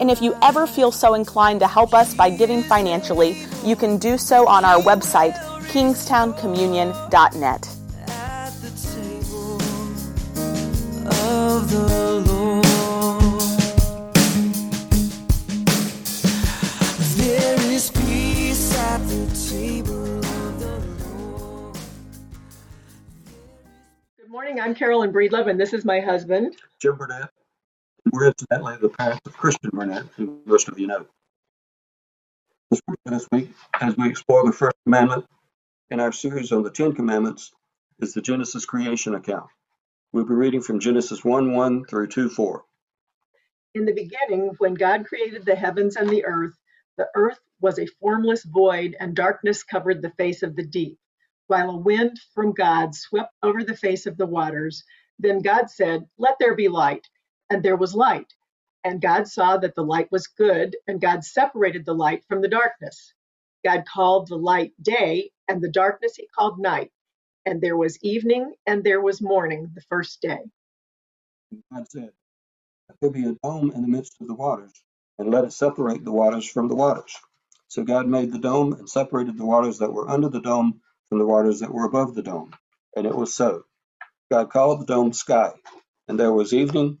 and if you ever feel so inclined to help us by giving financially, you can do so on our website, kingstowncommunion.net. Good morning. I'm Carolyn Breedlove, and this is my husband, Jim Burnett. We're incidentally the parents of Christian Burnett, who most of you know. This week, as we explore the first commandment in our series on the Ten Commandments, is the Genesis creation account. We'll be reading from Genesis 1 1 through 2 4. In the beginning, when God created the heavens and the earth, the earth was a formless void, and darkness covered the face of the deep, while a wind from God swept over the face of the waters. Then God said, Let there be light and there was light. And God saw that the light was good, and God separated the light from the darkness. God called the light day, and the darkness he called night. And there was evening, and there was morning the first day. God said, there be a dome in the midst of the waters, and let it separate the waters from the waters. So God made the dome and separated the waters that were under the dome from the waters that were above the dome. And it was so. God called the dome sky, and there was evening,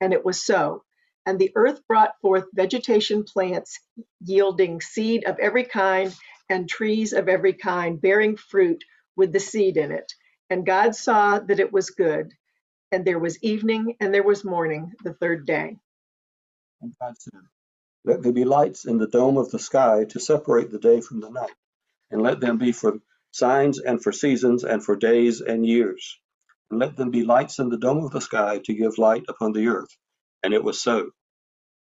and it was so. And the earth brought forth vegetation plants yielding seed of every kind, and trees of every kind bearing fruit with the seed in it. And God saw that it was good. And there was evening and there was morning the third day. And God said, Let there be lights in the dome of the sky to separate the day from the night, and let them be for signs and for seasons and for days and years and let them be lights in the dome of the sky to give light upon the earth. And it was so.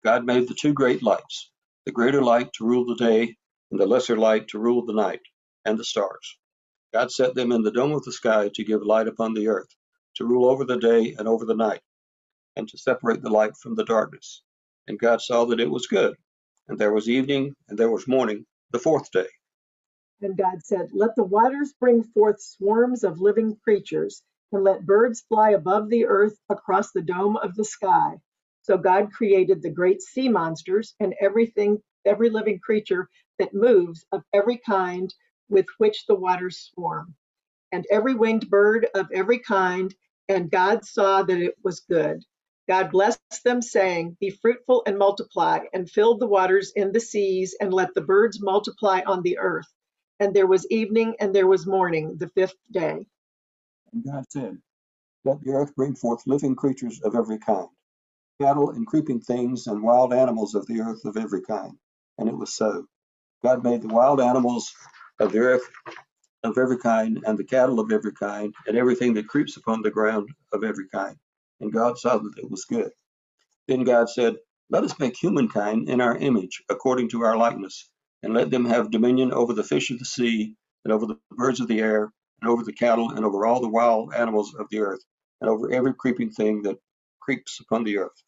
God made the two great lights, the greater light to rule the day, and the lesser light to rule the night, and the stars. God set them in the dome of the sky to give light upon the earth, to rule over the day and over the night, and to separate the light from the darkness. And God saw that it was good. And there was evening, and there was morning, the fourth day. And God said, Let the waters bring forth swarms of living creatures and let birds fly above the earth across the dome of the sky. So God created the great sea monsters and everything, every living creature that moves of every kind with which the waters swarm, and every winged bird of every kind. And God saw that it was good. God blessed them, saying, Be fruitful and multiply, and fill the waters in the seas, and let the birds multiply on the earth. And there was evening and there was morning, the fifth day. And God said, Let the earth bring forth living creatures of every kind, cattle and creeping things, and wild animals of the earth of every kind. And it was so. God made the wild animals of the earth of every kind, and the cattle of every kind, and everything that creeps upon the ground of every kind. And God saw that it was good. Then God said, Let us make humankind in our image, according to our likeness, and let them have dominion over the fish of the sea, and over the birds of the air, and over the cattle, and over all the wild animals of the earth, and over every creeping thing that creeps upon the earth.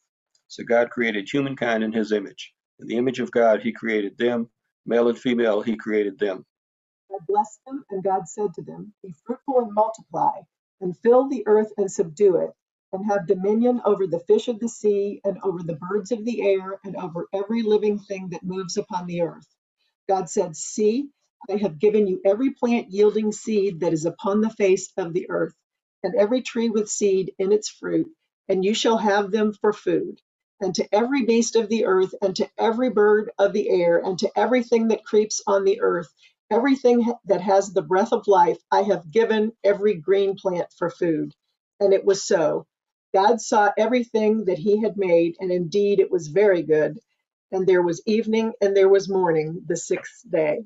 So God created humankind in his image. In the image of God, he created them. Male and female, he created them. God blessed them, and God said to them, Be fruitful and multiply, and fill the earth and subdue it, and have dominion over the fish of the sea, and over the birds of the air, and over every living thing that moves upon the earth. God said, See, I have given you every plant yielding seed that is upon the face of the earth, and every tree with seed in its fruit, and you shall have them for food. And to every beast of the earth, and to every bird of the air, and to everything that creeps on the earth, everything that has the breath of life, I have given every green plant for food. And it was so. God saw everything that he had made, and indeed it was very good. And there was evening and there was morning the sixth day.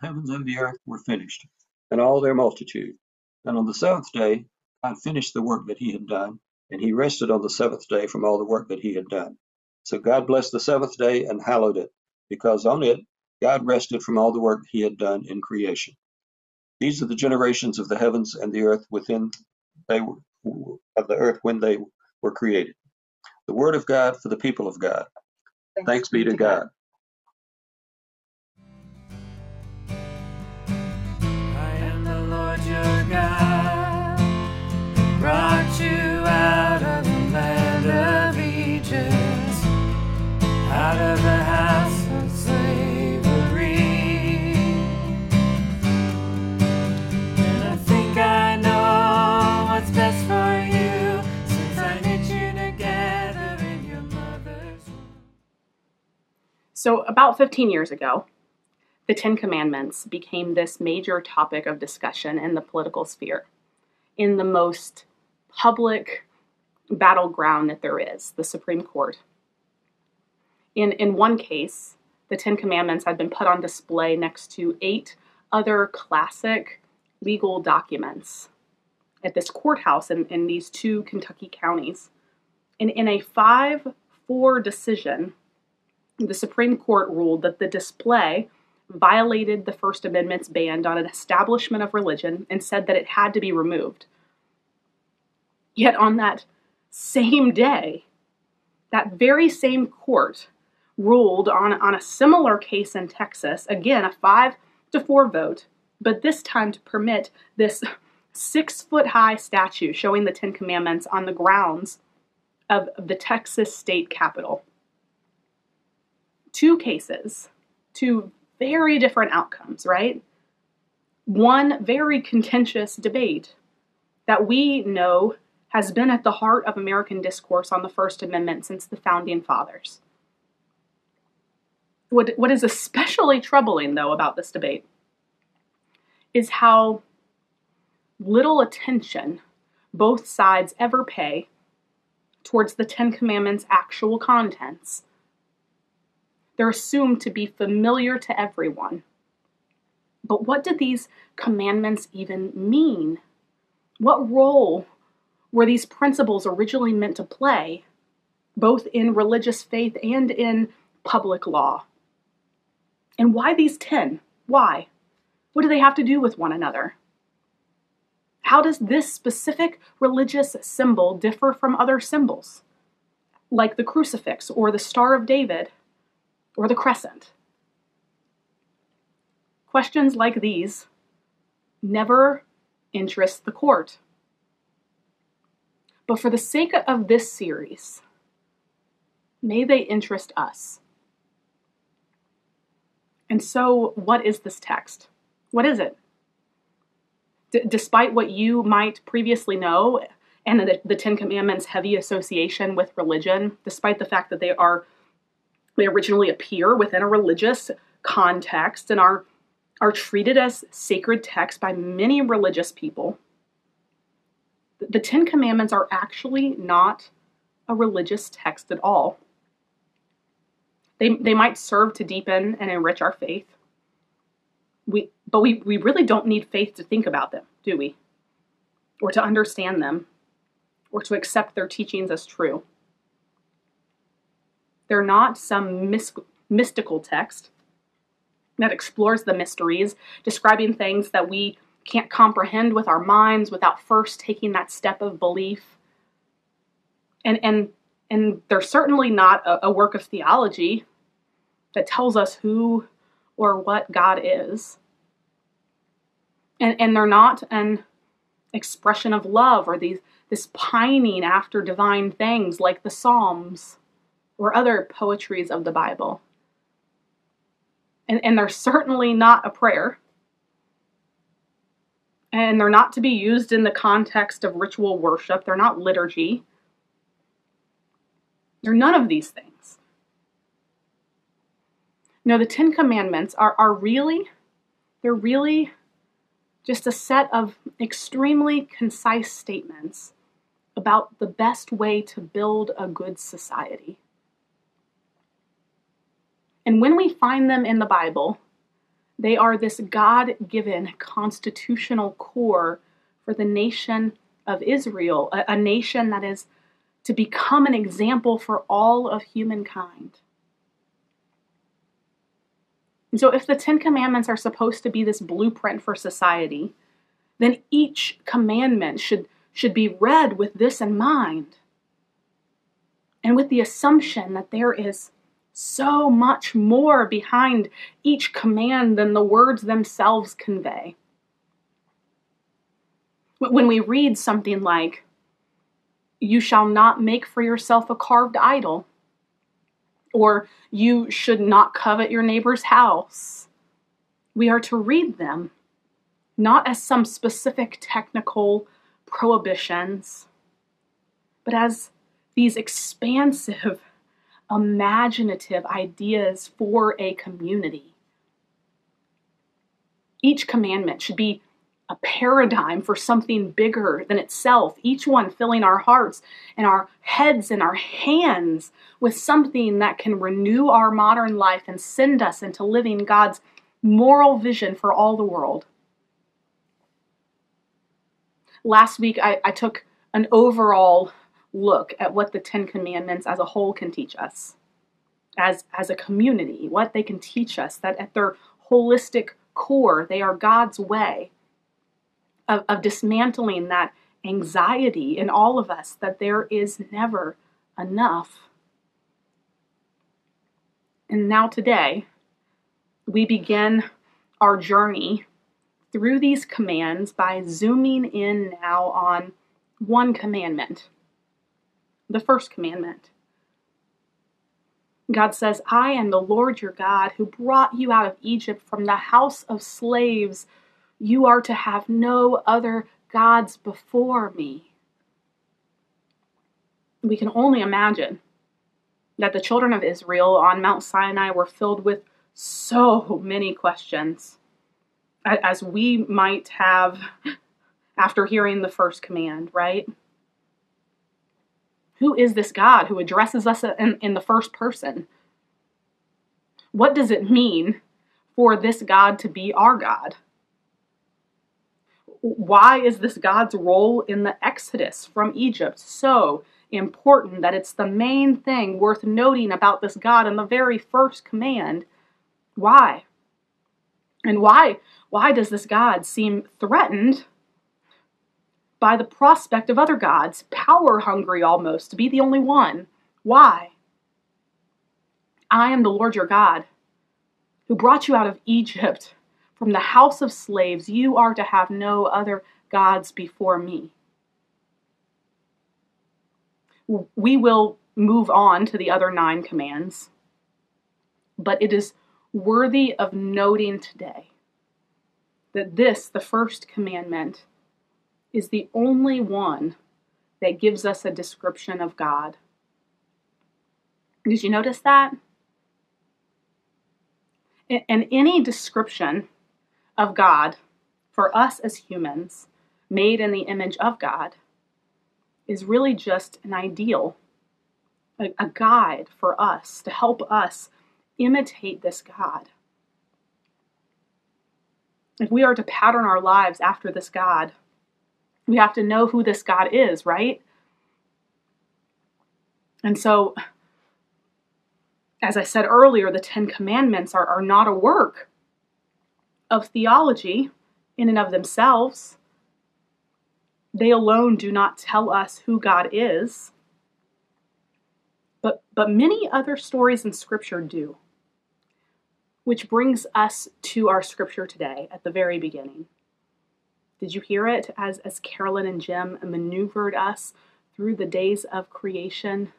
The heavens and the earth were finished, and all their multitude. And on the seventh day, God finished the work that he had done, and he rested on the seventh day from all the work that he had done. So God blessed the seventh day and hallowed it, because on it God rested from all the work he had done in creation. These are the generations of the heavens and the earth within they were, of the earth when they were created. The word of God for the people of God. Thanks be to God. I So, about 15 years ago, the Ten Commandments became this major topic of discussion in the political sphere, in the most public battleground that there is, the Supreme Court. In, in one case, the Ten Commandments had been put on display next to eight other classic legal documents at this courthouse in, in these two Kentucky counties. And in a 5 4 decision, the Supreme Court ruled that the display violated the First Amendment's ban on an establishment of religion and said that it had to be removed. Yet on that same day, that very same court ruled on, on a similar case in Texas, again, a five to four vote, but this time to permit this six foot high statue showing the Ten Commandments on the grounds of the Texas state capitol. Two cases, two very different outcomes, right? One very contentious debate that we know has been at the heart of American discourse on the First Amendment since the founding fathers. What, what is especially troubling, though, about this debate is how little attention both sides ever pay towards the Ten Commandments' actual contents. They're assumed to be familiar to everyone. But what did these commandments even mean? What role were these principles originally meant to play, both in religious faith and in public law? And why these 10? Why? What do they have to do with one another? How does this specific religious symbol differ from other symbols, like the crucifix or the Star of David or the crescent? Questions like these never interest the court. But for the sake of this series, may they interest us. And so, what is this text? What is it? D- despite what you might previously know and the, the Ten Commandments' heavy association with religion, despite the fact that they are they originally appear within a religious context and are are treated as sacred texts by many religious people. The Ten Commandments are actually not a religious text at all. They, they might serve to deepen and enrich our faith. We, but we, we really don't need faith to think about them, do we? Or to understand them, or to accept their teachings as true. They're not some mystical text that explores the mysteries, describing things that we can't comprehend with our minds without first taking that step of belief. And and and they're certainly not a, a work of theology that tells us who or what God is. And and they're not an expression of love or these, this pining after divine things like the Psalms or other poetries of the Bible. And, and they're certainly not a prayer. And they're not to be used in the context of ritual worship. They're not liturgy. They're none of these things. No, the Ten Commandments are, are really, they're really just a set of extremely concise statements about the best way to build a good society. And when we find them in the Bible, they are this God given constitutional core for the nation of Israel, a, a, nation that is to become an example for all of humankind. And so, if the Ten Commandments are supposed to be this blueprint for society, then each commandment should, should be read with this in mind and with the assumption that there is so much more behind each command than the words themselves convey. When we read something like, You shall not make for yourself a carved idol, or You should not covet your neighbor's house, we are to read them not as some specific technical prohibitions, but as these expansive imaginative ideas for a community. Each commandment should be a paradigm for something bigger than itself, each one filling our hearts and our heads and our hands with something that can renew our modern life and send us into living God's moral vision for all the world. Last week, I, I took an overall look at what the Ten Commandments as a whole can teach us, as, as a community, what they can teach us, that at their holistic core, they are God's way of, of dismantling that anxiety in all of us that there is never enough. And now, today, we begin our journey through these commands by zooming in now on one commandment the first commandment. God says, I am the Lord your God who brought you out of Egypt from the house of slaves. You are to have no other gods before me. We can only imagine that the children of Israel on Mount Sinai were filled with so many questions, as we might have after hearing the first command, right? Who is this God who addresses us in, in the first person? What does it mean for this God to be our God? Why is this God's role in the Exodus from Egypt so important that it's the main thing worth noting about this God in the very first command? Why? And why why does this God seem threatened by the prospect of other gods, power hungry almost, to be the only one. Why? I am the Lord your God, who brought you out of Egypt from the house of slaves. You are to have no other gods before me. We will move on to the other nine commands, but it is worthy of noting today that this, the first commandment, is the only one that gives us a description of God. Did you notice that? And any description of God for us as humans, made in the image of God, is really just an ideal, a, guide for us to help us imitate this God. If we are to pattern our lives after this God, we have to know who this God is, right? And so, as I said earlier, the Ten Commandments are, are not a work of theology in and of themselves. They alone do not tell us who God is. But, but many other stories in Scripture do. Which brings us to our Scripture today at the very beginning. Did you hear it as, as Carolyn and Jim maneuvered us through the days of creation?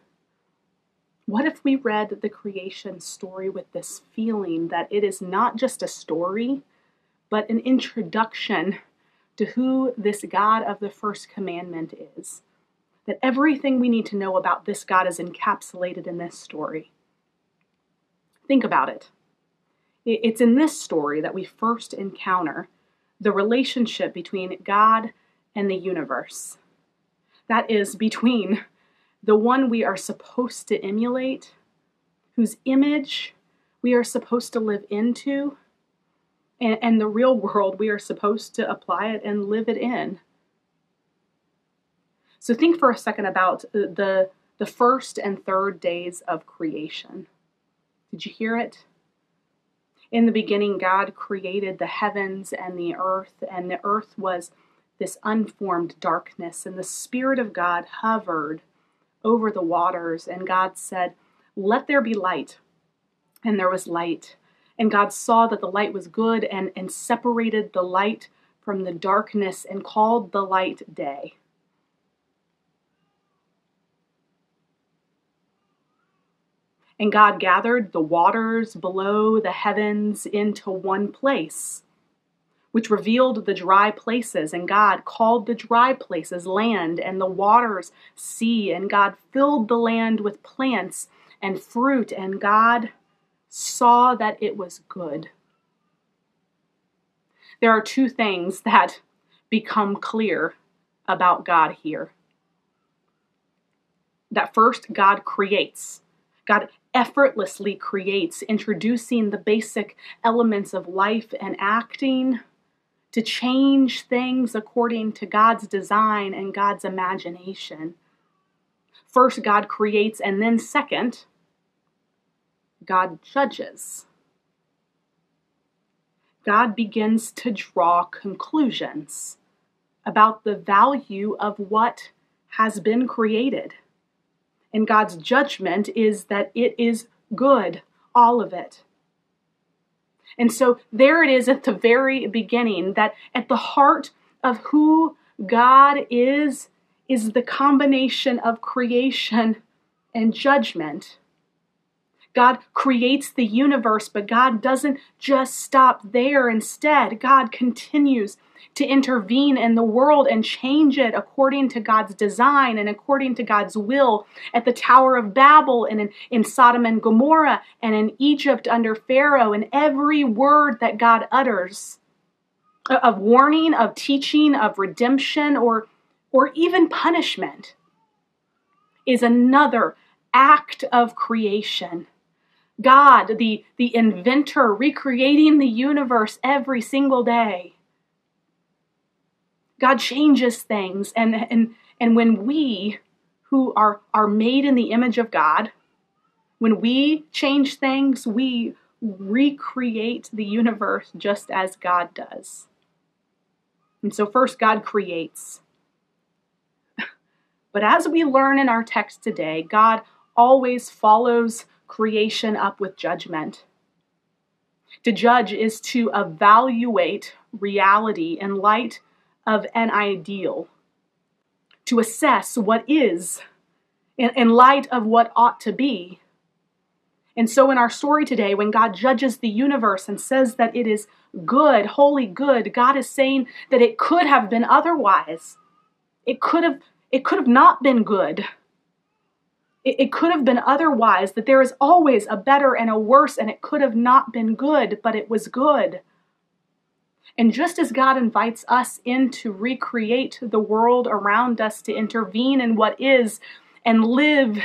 What if we read the creation story with this feeling that it is not just a story, but an introduction to who this God of the first commandment is? That everything we need to know about this God is encapsulated in this story. Think about it. It's in this story that we first encounter the relationship between God and the universe. That is, between the one we are supposed to emulate, whose image we are supposed to live into, and, and, the real world we are supposed to apply it and live it in. So think for a second about the, the first and third days of creation. Did you hear it? In the beginning, God created the heavens and the earth, and the earth was this unformed darkness, and the Spirit of God hovered over the waters, and God said, Let there be light. And there was light. And God saw that the light was good and, and separated the light from the darkness and called the light day. And God gathered the waters below the heavens into one place, which revealed the dry places. And God called the dry places land, and the waters sea. And God filled the land with plants and fruit. And God saw that it was good. There are two things that become clear about God here. That first, God creates. God effortlessly creates, introducing the basic elements of life and acting to change things according to God's design and God's imagination. First, God creates, and then, second, God judges. God begins to draw conclusions about the value of what has been created and God's judgment is that it is good, all of it. And so there it is at the very beginning that at the heart of who God is, is the combination of creation and judgment. God creates the universe, but God doesn't just stop there. Instead, God continues to intervene in the world and change it according to God's design and according to God's will at the Tower of Babel and in, in Sodom and Gomorrah and in Egypt under Pharaoh and every word that God utters uh, of warning, of teaching, of redemption, or, or even punishment is another act of creation. God, the, the inventor, recreating the universe every single day God changes things. And, and, and when we, who are, are made in the image of God, when we change things, we recreate the universe just as God does. And so, first, God creates. But as we learn in our text today, God always follows creation up with judgment. To judge is to evaluate reality in light of an ideal, to assess what is in, in light of what ought to be. And so, in our story today, when God judges the universe and says that it is good, holy good, God is saying that it could have been otherwise. It could have, it could have not been good. It, it could have been otherwise, that there is always a better and a worse, and it could have not been good, but it was good. And just as God invites us in to recreate the world around us, to intervene in what is, and live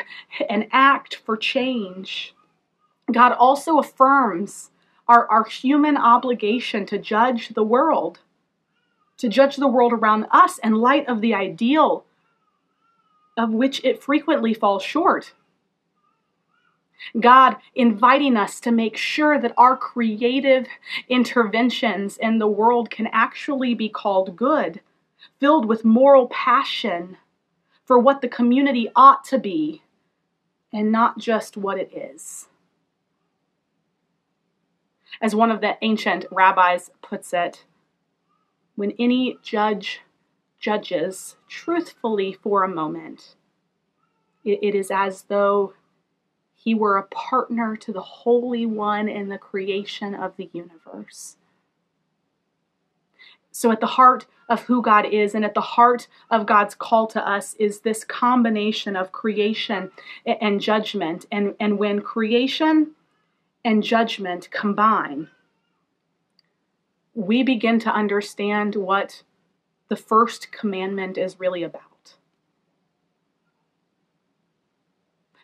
and act for change, God also affirms our, our human obligation to judge the world, to judge the world around us in light of the ideal of which it frequently falls short. God inviting us to make sure that our creative interventions in the world can actually be called good, filled with moral passion for what the community ought to be, and not just what it is. As one of the ancient rabbis puts it, when any judge judges truthfully for a moment, it, is as though he were a partner to the Holy One in the creation of the universe. So, at the heart of who God is and at the heart of God's call to us is this combination of creation and judgment. And, and when creation and judgment combine, we begin to understand what the first commandment is really about.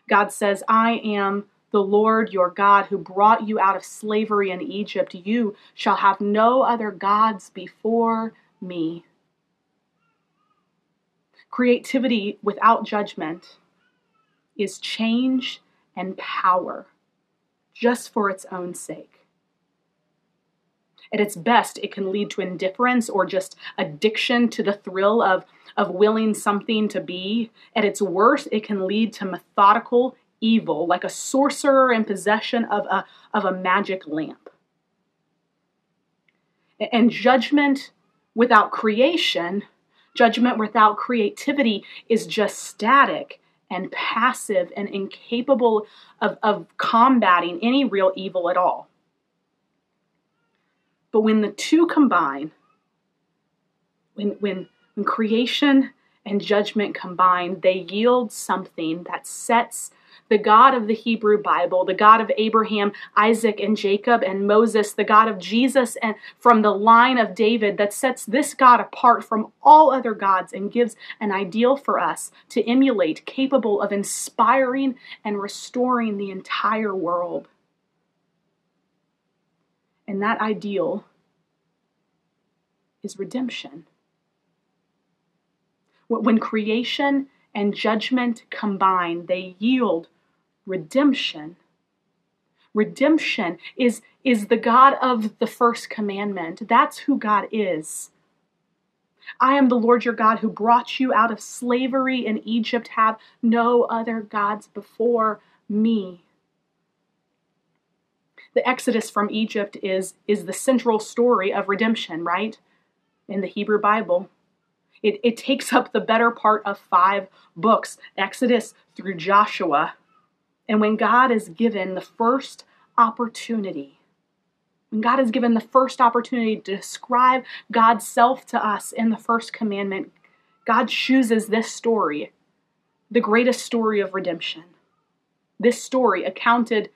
God says, I am the Lord your God who brought you out of slavery in Egypt. You shall have no other gods before me. Creativity without judgment is change and power just for its own sake. At its best, it can lead to indifference or just addiction to the thrill of, of willing something to be. At its worst, it can lead to methodical evil, like a sorcerer in possession of a, of a magic lamp. And judgment without creation, judgment without creativity, is just static and passive and incapable of, of combating any real evil at all. But when the two combine, when, when, when creation and judgment combine, they yield something that sets the God of the Hebrew Bible, the God of Abraham, Isaac, and Jacob, and Moses, the God of Jesus, and from the line of David that sets this God apart from all other gods and gives an ideal for us to emulate, capable of inspiring and restoring the entire world. And that ideal is redemption. When creation and judgment combine, they yield redemption. Redemption is, is the God of the first commandment. That's who God is. I am the Lord your God who brought you out of slavery in Egypt. Have no other gods before me the Exodus from Egypt is, is the central story of redemption, right? In the Hebrew Bible. It, it takes up the better part of five books, Exodus through Joshua. And when God is given the first opportunity, when God is given the first opportunity to describe God's self to us in the first commandment, God chooses this story, the greatest story of redemption. This story accounted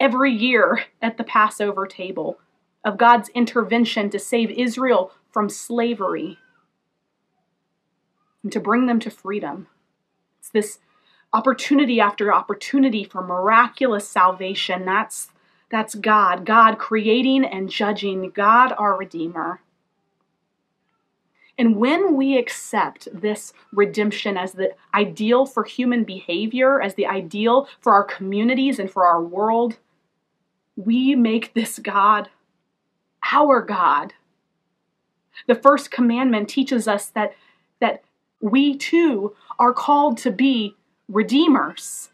every year at the Passover table of God's intervention to save Israel from slavery and to bring them to freedom. It's this opportunity after opportunity for miraculous salvation. That's, that's God, God creating and judging, God our Redeemer. And when we accept this redemption as the ideal for human behavior, as the ideal for our communities and for our world, we make this God our God. The first commandment teaches us that, that we too are called to be redeemers.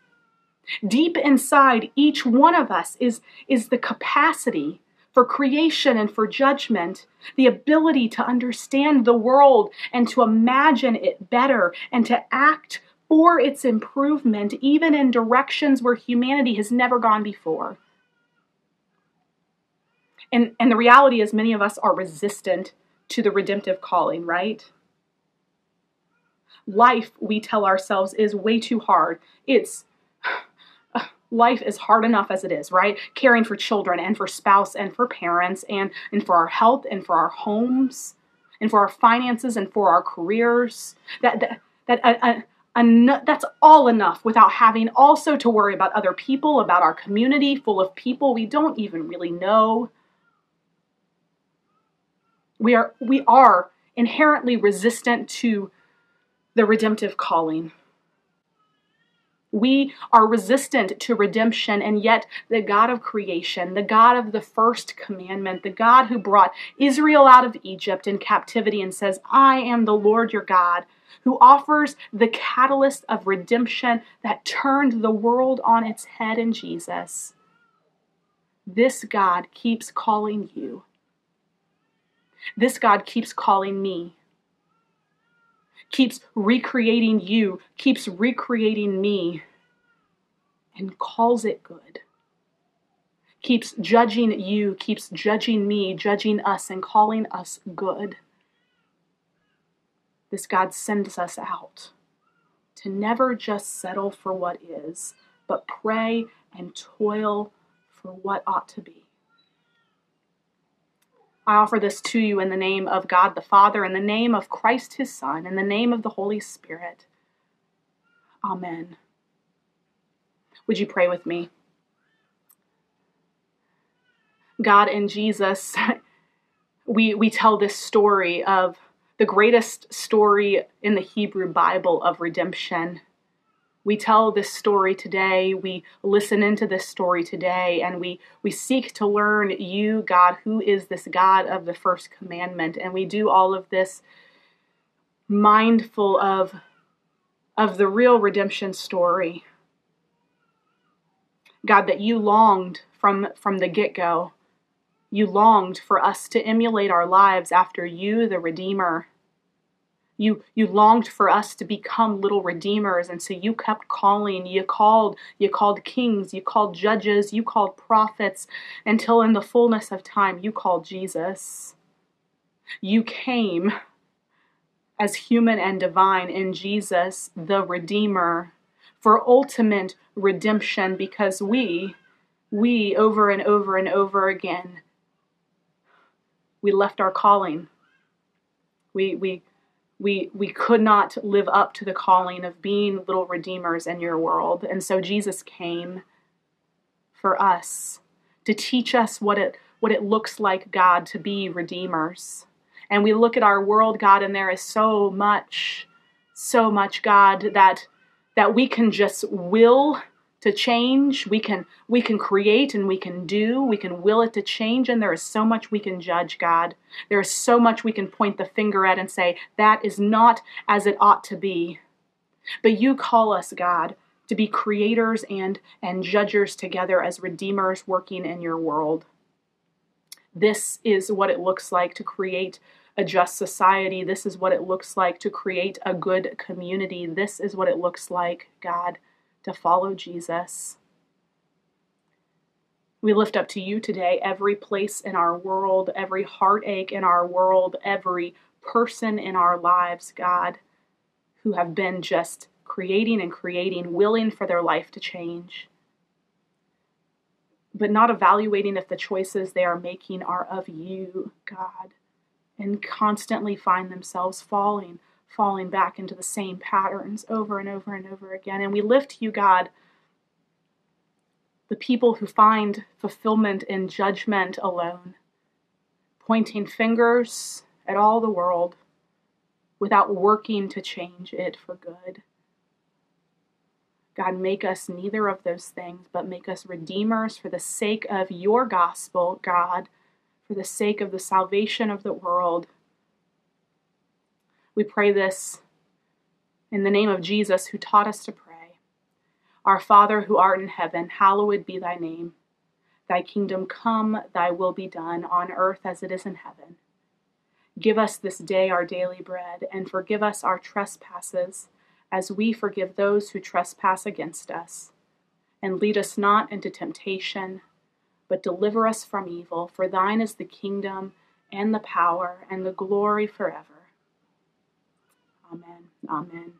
Deep inside each one of us is, is the capacity for creation and for judgment, the ability to understand the world and to imagine it better and to act for its improvement, even in directions where humanity has never gone before. And, and the reality is, many of us are resistant to the redemptive calling, right? Life, we tell ourselves, is way too hard. It's life is hard enough as it is, right? Caring for children and for spouse and for parents and, and for our health and for our homes and for our finances and for our careers. That, that, that uh, uh, that's all enough without having also to worry about other people, about our community full of people we don't even really know. We are, we are inherently resistant to the redemptive calling. We are resistant to redemption, and yet the God of creation, the God of the first commandment, the God who brought Israel out of Egypt in captivity and says, I am the Lord your God, who offers the catalyst of redemption that turned the world on its head in Jesus. This God keeps calling you This God keeps calling me, keeps recreating you, keeps recreating me, and calls it good. Keeps judging you, keeps judging me, judging us, and calling us good. This God sends us out to never just settle for what is, but pray and toil for what ought to be. I offer this to you in the name of God the Father, in the name of Christ his Son, in the name of the Holy Spirit. Amen. Would you pray with me? God and Jesus, we, we tell this story of the greatest story in the Hebrew Bible of redemption. We tell this story today, we listen into this story today, and we, we seek to learn you, God, who is this God of the first commandment. And we do all of this mindful of, of the real redemption story. God, that you longed from, from the get go. You longed for us to emulate our lives after you, the Redeemer, you you longed for us to become little redeemers and so you kept calling. You called you called kings you called judges you called prophets until in the fullness of time you called jesus. You came as human and divine in jesus the redeemer for ultimate redemption because we we over and over and over again we left our calling. We we we we could not live up to the calling of being little redeemers in your world. And so jesus came for us to teach us what it what it looks like god to be redeemers. And we look at our world god and there is so much so much god that that we can just will to change. We can we can create and we can do. We can will it to change. And there is so much we can judge god. There is so much we can point the finger at and say that is not as it ought to be. But you call us god to be creators and and judgers together as redeemers working in your world. This is what it looks like to create a just society. This is what it looks like to create a good community. This is what it looks like god to follow Jesus. We lift up to you today every place in our world, every heartache in our world, every person in our lives, God, who have been just creating and creating, willing for their life to change, but not evaluating if the choices they are making are of you, God, and constantly find themselves falling falling back into the same patterns over and over and over again. And we lift you, God, the people who find fulfillment in judgment alone, pointing fingers at all the world without working to change it for good. God, make us neither of those things, but make us redeemers for the sake of your gospel, God, for the sake of the salvation of the world we pray this in the name of Jesus, who taught us to pray. Our Father, who art in heaven, hallowed be thy name. Thy kingdom come, thy will be done, on earth as it is in heaven. Give us this day our daily bread, and forgive us our trespasses, as we forgive those who trespass against us. And lead us not into temptation, but deliver us from evil. For thine is the kingdom, and the power, and the glory forever. Amen. Amen.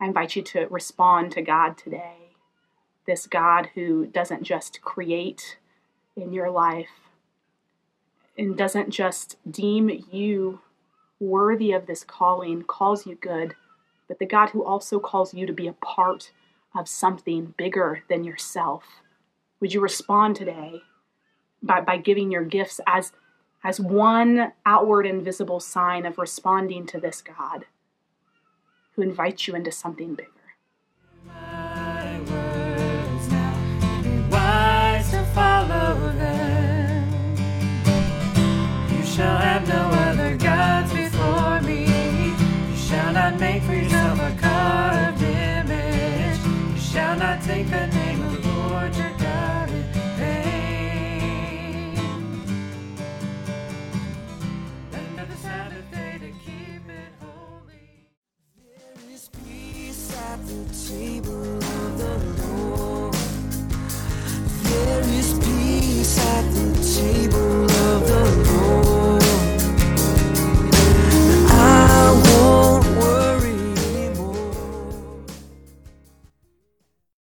I invite you to respond to God today. This God who doesn't just create in your life and doesn't just deem you worthy of this calling, calls you good, but the God who also calls you to be a part of something bigger than yourself. Would you respond today by, by giving your gifts as as one outward and visible sign of responding to this God who invites you into something bigger.